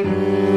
Mm-hmm.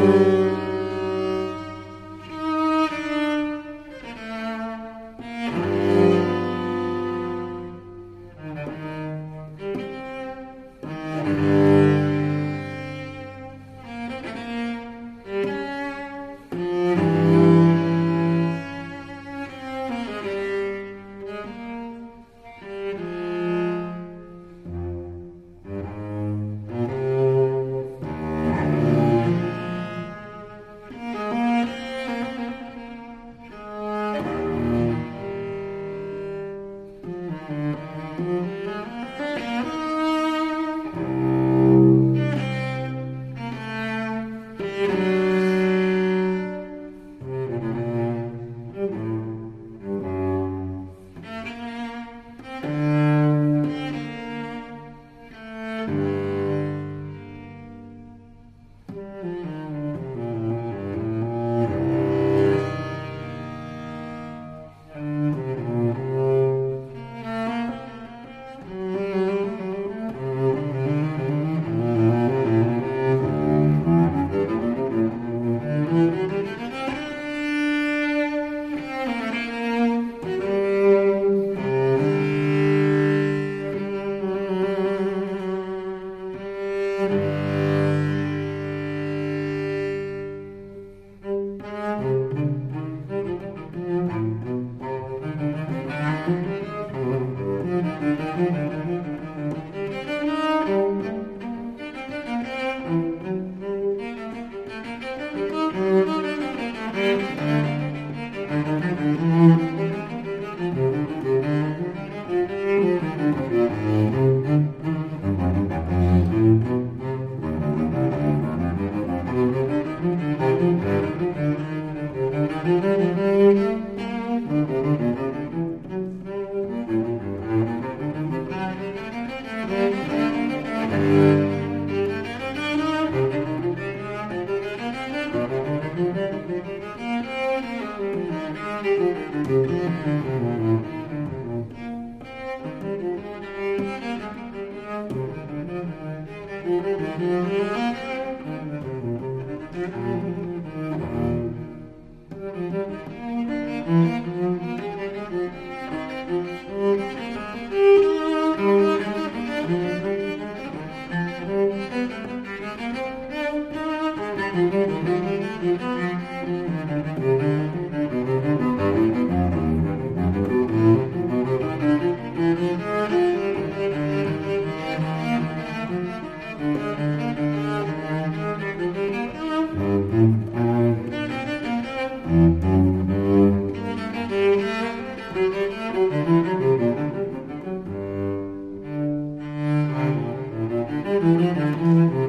Música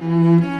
Música